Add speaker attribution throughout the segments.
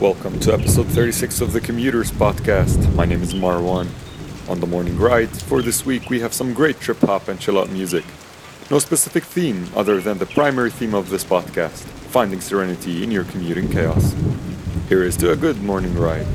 Speaker 1: Welcome to episode 36 of the Commuters Podcast. My name is Marwan. On the morning ride, for this week we have some great trip hop and chill out music. No specific theme other than the primary theme of this podcast finding serenity in your commuting chaos. Here is to a good morning ride.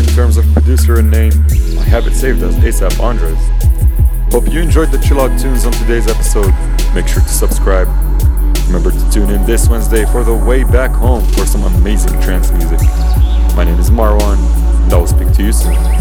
Speaker 1: In terms of producer and name. I have it saved as ASAP Andres. Hope you enjoyed the chill out tunes on today's episode. Make sure to subscribe. Remember to tune in this Wednesday for the way back home for some amazing trance music. My name is Marwan, and I will speak to you soon.